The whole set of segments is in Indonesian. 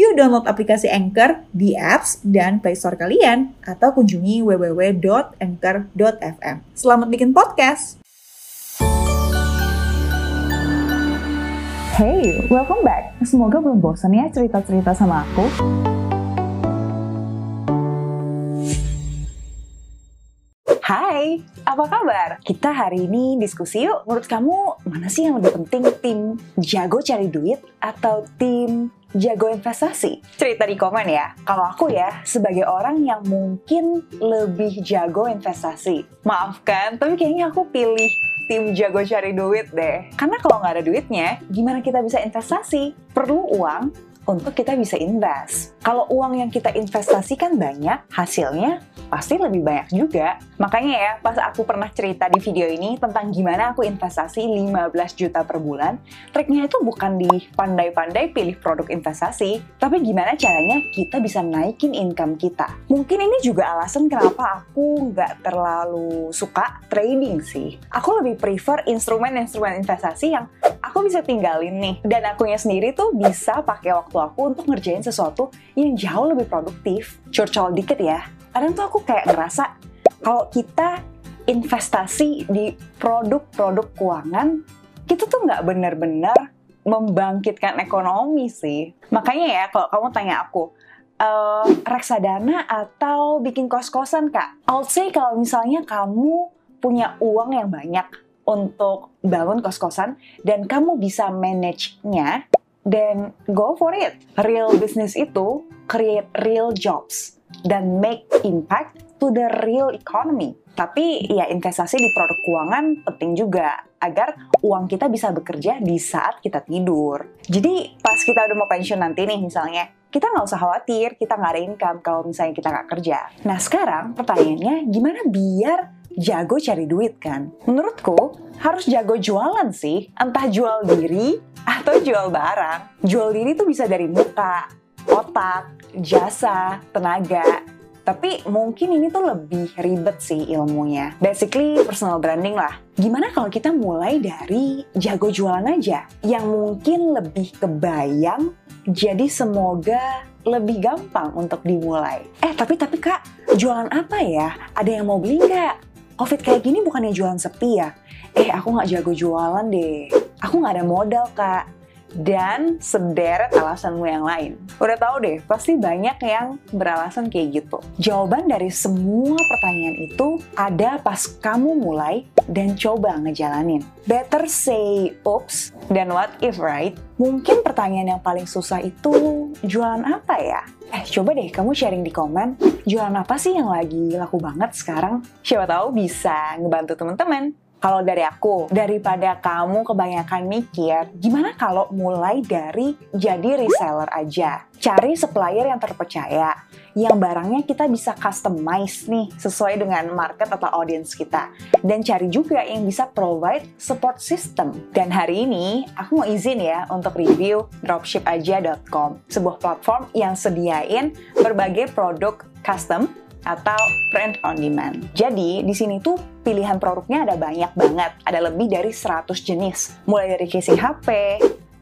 Yuk download aplikasi Anchor di apps dan Play Store kalian atau kunjungi www.anchor.fm. Selamat bikin podcast. Hey, welcome back. Semoga belum bosan ya cerita-cerita sama aku. Hai, apa kabar? Kita hari ini diskusi yuk. Menurut kamu, mana sih yang lebih penting? Tim jago cari duit atau tim jago investasi? Cerita di komen ya. Kalau aku ya, sebagai orang yang mungkin lebih jago investasi. Maafkan, tapi kayaknya aku pilih tim jago cari duit deh. Karena kalau nggak ada duitnya, gimana kita bisa investasi? Perlu uang untuk kita bisa invest. Kalau uang yang kita investasikan banyak, hasilnya pasti lebih banyak juga. Makanya ya, pas aku pernah cerita di video ini tentang gimana aku investasi 15 juta per bulan, triknya itu bukan di pandai-pandai pilih produk investasi, tapi gimana caranya kita bisa naikin income kita. Mungkin ini juga alasan kenapa aku nggak terlalu suka trading sih. Aku lebih prefer instrumen-instrumen investasi yang aku bisa tinggalin nih. Dan akunya sendiri tuh bisa pakai waktu aku untuk ngerjain sesuatu yang jauh lebih produktif. Curcol dikit ya, kadang tuh aku kayak ngerasa kalau kita investasi di produk-produk keuangan, kita tuh nggak benar-benar membangkitkan ekonomi sih. Makanya ya, kalau kamu tanya aku, uh, reksadana atau bikin kos-kosan kak? I'll say kalau misalnya kamu punya uang yang banyak untuk bangun kos-kosan dan kamu bisa manage-nya, then go for it. Real business itu create real jobs dan make impact to the real economy. Tapi ya investasi di produk keuangan penting juga agar uang kita bisa bekerja di saat kita tidur. Jadi pas kita udah mau pensiun nanti nih misalnya, kita nggak usah khawatir kita nggak ada income kalau misalnya kita nggak kerja. Nah sekarang pertanyaannya gimana biar jago cari duit kan? Menurutku harus jago jualan sih, entah jual diri atau jual barang. Jual diri tuh bisa dari muka, otak, jasa, tenaga. Tapi mungkin ini tuh lebih ribet sih ilmunya. Basically personal branding lah. Gimana kalau kita mulai dari jago jualan aja? Yang mungkin lebih kebayang, jadi semoga lebih gampang untuk dimulai. Eh tapi tapi kak, jualan apa ya? Ada yang mau beli nggak? Covid kayak gini bukannya jualan sepi ya? Eh aku nggak jago jualan deh. Aku nggak ada modal kak dan sederet alasanmu yang lain. Udah tahu deh, pasti banyak yang beralasan kayak gitu. Jawaban dari semua pertanyaan itu ada pas kamu mulai dan coba ngejalanin. Better say oops dan what if right? Mungkin pertanyaan yang paling susah itu jualan apa ya? Eh, coba deh kamu sharing di komen, jualan apa sih yang lagi laku banget sekarang? Siapa tahu bisa ngebantu teman-teman. Kalau dari aku, daripada kamu kebanyakan mikir, gimana kalau mulai dari jadi reseller aja? Cari supplier yang terpercaya, yang barangnya kita bisa customize nih sesuai dengan market atau audience kita. Dan cari juga yang bisa provide support system. Dan hari ini aku mau izin ya untuk review dropshipaja.com, sebuah platform yang sediain berbagai produk custom atau print on demand. Jadi di sini tuh pilihan produknya ada banyak banget, ada lebih dari 100 jenis, mulai dari casing HP,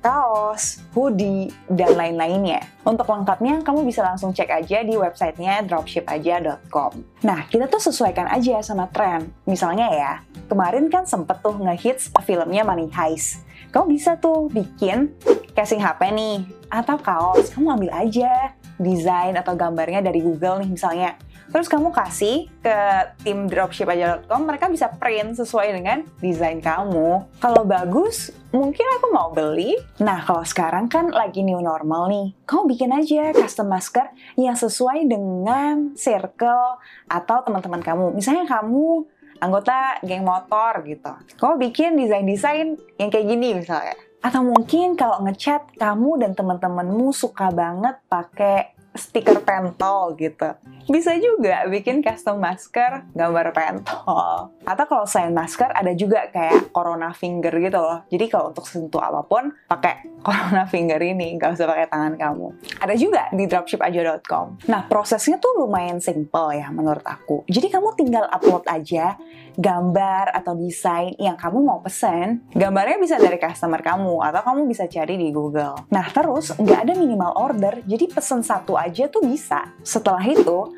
kaos, hoodie, dan lain-lainnya. Untuk lengkapnya, kamu bisa langsung cek aja di websitenya dropshipaja.com. Nah, kita tuh sesuaikan aja sama tren. Misalnya ya, kemarin kan sempet tuh ngehits filmnya Money Heist. Kamu bisa tuh bikin casing HP nih, atau kaos, kamu ambil aja desain atau gambarnya dari Google nih misalnya Terus kamu kasih ke tim dropshipaja.com, mereka bisa print sesuai dengan desain kamu. Kalau bagus, mungkin aku mau beli. Nah, kalau sekarang kan lagi new normal nih, kamu bikin aja custom masker yang sesuai dengan circle atau teman-teman kamu. Misalnya kamu anggota geng motor gitu. Kamu bikin desain-desain yang kayak gini misalnya. Atau mungkin kalau ngechat kamu dan teman-temanmu suka banget pakai stiker pentol gitu. Bisa juga bikin custom masker gambar pentol. Atau kalau selain masker ada juga kayak corona finger gitu loh. Jadi kalau untuk sentuh apa pun pakai corona finger ini, nggak usah pakai tangan kamu. Ada juga di dropshipaja.com. Nah prosesnya tuh lumayan simple ya menurut aku. Jadi kamu tinggal upload aja gambar atau desain yang kamu mau pesen, gambarnya bisa dari customer kamu atau kamu bisa cari di Google. Nah terus nggak ada minimal order, jadi pesen satu aja tuh bisa. Setelah itu,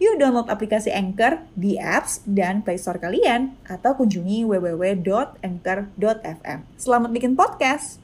Yuk download aplikasi Anchor di apps dan Play Store kalian atau kunjungi www.anchor.fm. Selamat bikin podcast!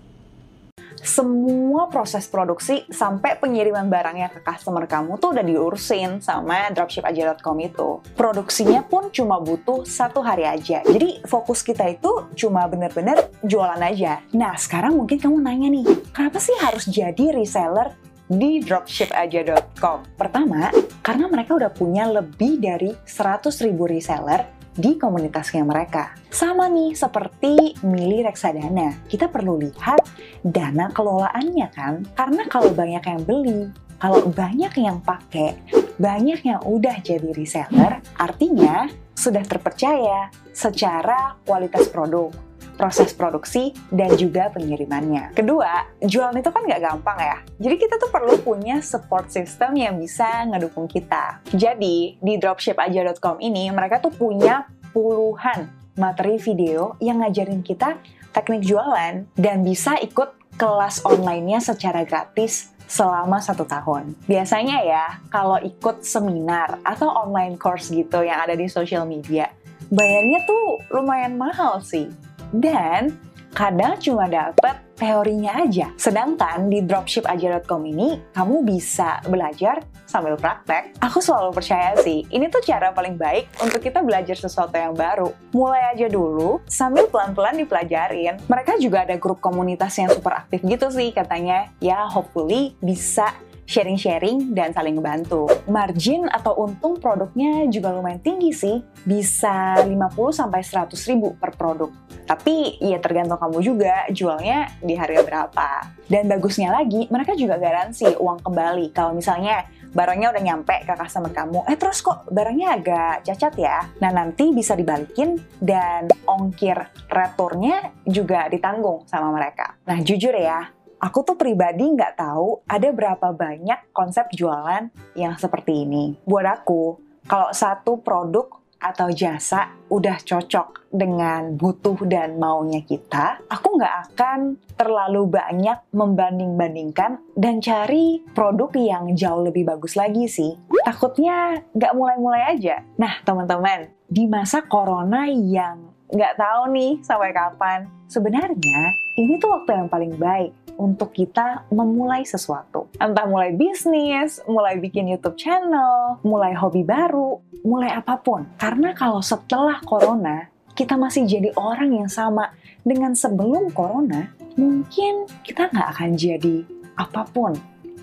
semua proses produksi sampai pengiriman barangnya ke customer kamu tuh udah diurusin sama dropshipaja.com itu. Produksinya pun cuma butuh satu hari aja. Jadi fokus kita itu cuma bener-bener jualan aja. Nah sekarang mungkin kamu nanya nih, kenapa sih harus jadi reseller di dropshipaja.com? Pertama, karena mereka udah punya lebih dari 100 ribu reseller di komunitasnya mereka. Sama nih seperti Mili Reksadana, kita perlu lihat dana kelolaannya kan? Karena kalau banyak yang beli, kalau banyak yang pakai, banyak yang udah jadi reseller, artinya sudah terpercaya secara kualitas produk, proses produksi, dan juga pengirimannya. Kedua, jualan itu kan nggak gampang ya. Jadi kita tuh perlu punya support system yang bisa ngedukung kita. Jadi, di dropshipaja.com ini, mereka tuh punya puluhan materi video yang ngajarin kita teknik jualan dan bisa ikut kelas online-nya secara gratis selama satu tahun. Biasanya ya, kalau ikut seminar atau online course gitu yang ada di social media, bayarnya tuh lumayan mahal sih. Dan kadang cuma dapat teorinya aja. Sedangkan di dropshipaja.com ini, kamu bisa belajar sambil praktek. Aku selalu percaya sih, ini tuh cara paling baik untuk kita belajar sesuatu yang baru. Mulai aja dulu, sambil pelan-pelan dipelajarin. Mereka juga ada grup komunitas yang super aktif gitu sih katanya. Ya, hopefully bisa sharing-sharing dan saling ngebantu. Margin atau untung produknya juga lumayan tinggi sih, bisa 50-100 ribu per produk. Tapi ya tergantung kamu juga jualnya di harga berapa. Dan bagusnya lagi, mereka juga garansi uang kembali. Kalau misalnya barangnya udah nyampe ke customer kamu, eh terus kok barangnya agak cacat ya? Nah nanti bisa dibalikin dan ongkir returnnya juga ditanggung sama mereka. Nah jujur ya, aku tuh pribadi nggak tahu ada berapa banyak konsep jualan yang seperti ini. Buat aku, kalau satu produk atau jasa udah cocok dengan butuh dan maunya kita, aku nggak akan terlalu banyak membanding-bandingkan dan cari produk yang jauh lebih bagus lagi sih. Takutnya nggak mulai-mulai aja. Nah, teman-teman, di masa corona yang nggak tahu nih sampai kapan, sebenarnya ini tuh waktu yang paling baik untuk kita memulai sesuatu. Entah mulai bisnis, mulai bikin YouTube channel, mulai hobi baru, mulai apa pun. Karena kalau setelah corona, kita masih jadi orang yang sama dengan sebelum corona, mungkin kita nggak akan jadi apa pun,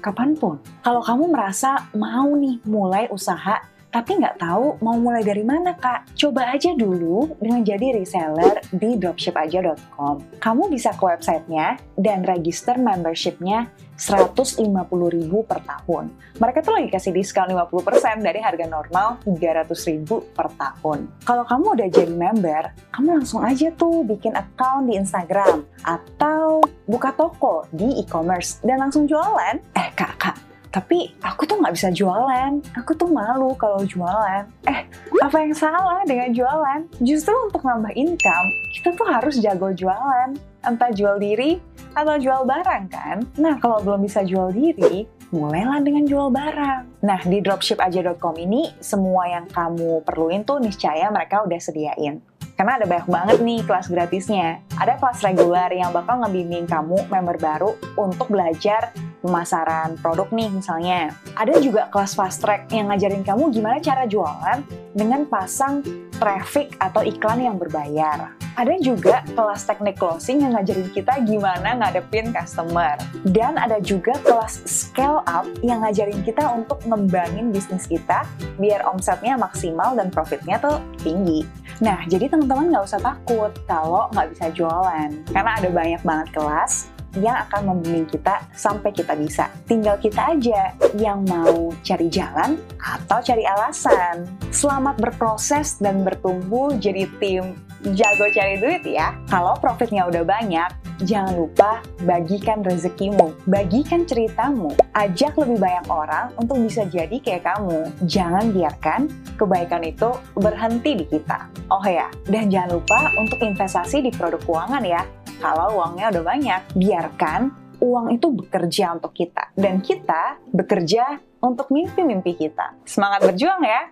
kapan pun. Kalau kamu merasa mau nih mulai usaha tapi nggak tahu mau mulai dari mana kak. Coba aja dulu dengan jadi reseller di dropshipaja.com. Kamu bisa ke websitenya dan register membershipnya 150.000 per tahun. Mereka tuh lagi kasih diskon 50% dari harga normal 300.000 per tahun. Kalau kamu udah jadi member, kamu langsung aja tuh bikin account di Instagram atau buka toko di e-commerce dan langsung jualan. Eh kak, kak, tapi aku tuh nggak bisa jualan. Aku tuh malu kalau jualan. Eh, apa yang salah dengan jualan? Justru untuk nambah income, kita tuh harus jago jualan. Entah jual diri atau jual barang kan? Nah, kalau belum bisa jual diri, mulailah dengan jual barang. Nah, di dropshipaja.com ini, semua yang kamu perluin tuh niscaya mereka udah sediain. Karena ada banyak banget nih kelas gratisnya. Ada kelas reguler yang bakal ngebimbing kamu member baru untuk belajar pemasaran produk nih misalnya. Ada juga kelas fast track yang ngajarin kamu gimana cara jualan dengan pasang traffic atau iklan yang berbayar. Ada juga kelas teknik closing yang ngajarin kita gimana ngadepin customer. Dan ada juga kelas scale up yang ngajarin kita untuk ngembangin bisnis kita biar omsetnya maksimal dan profitnya tuh tinggi. Nah, jadi teman-teman nggak usah takut kalau nggak bisa jualan. Karena ada banyak banget kelas yang akan membimbing kita sampai kita bisa. Tinggal kita aja yang mau cari jalan atau cari alasan. Selamat berproses dan bertumbuh jadi tim jago cari duit ya. Kalau profitnya udah banyak, jangan lupa bagikan rezekimu, bagikan ceritamu, ajak lebih banyak orang untuk bisa jadi kayak kamu. Jangan biarkan kebaikan itu berhenti di kita. Oh ya, dan jangan lupa untuk investasi di produk keuangan ya kalau uangnya udah banyak. Biarkan uang itu bekerja untuk kita. Dan kita bekerja untuk mimpi-mimpi kita. Semangat berjuang ya!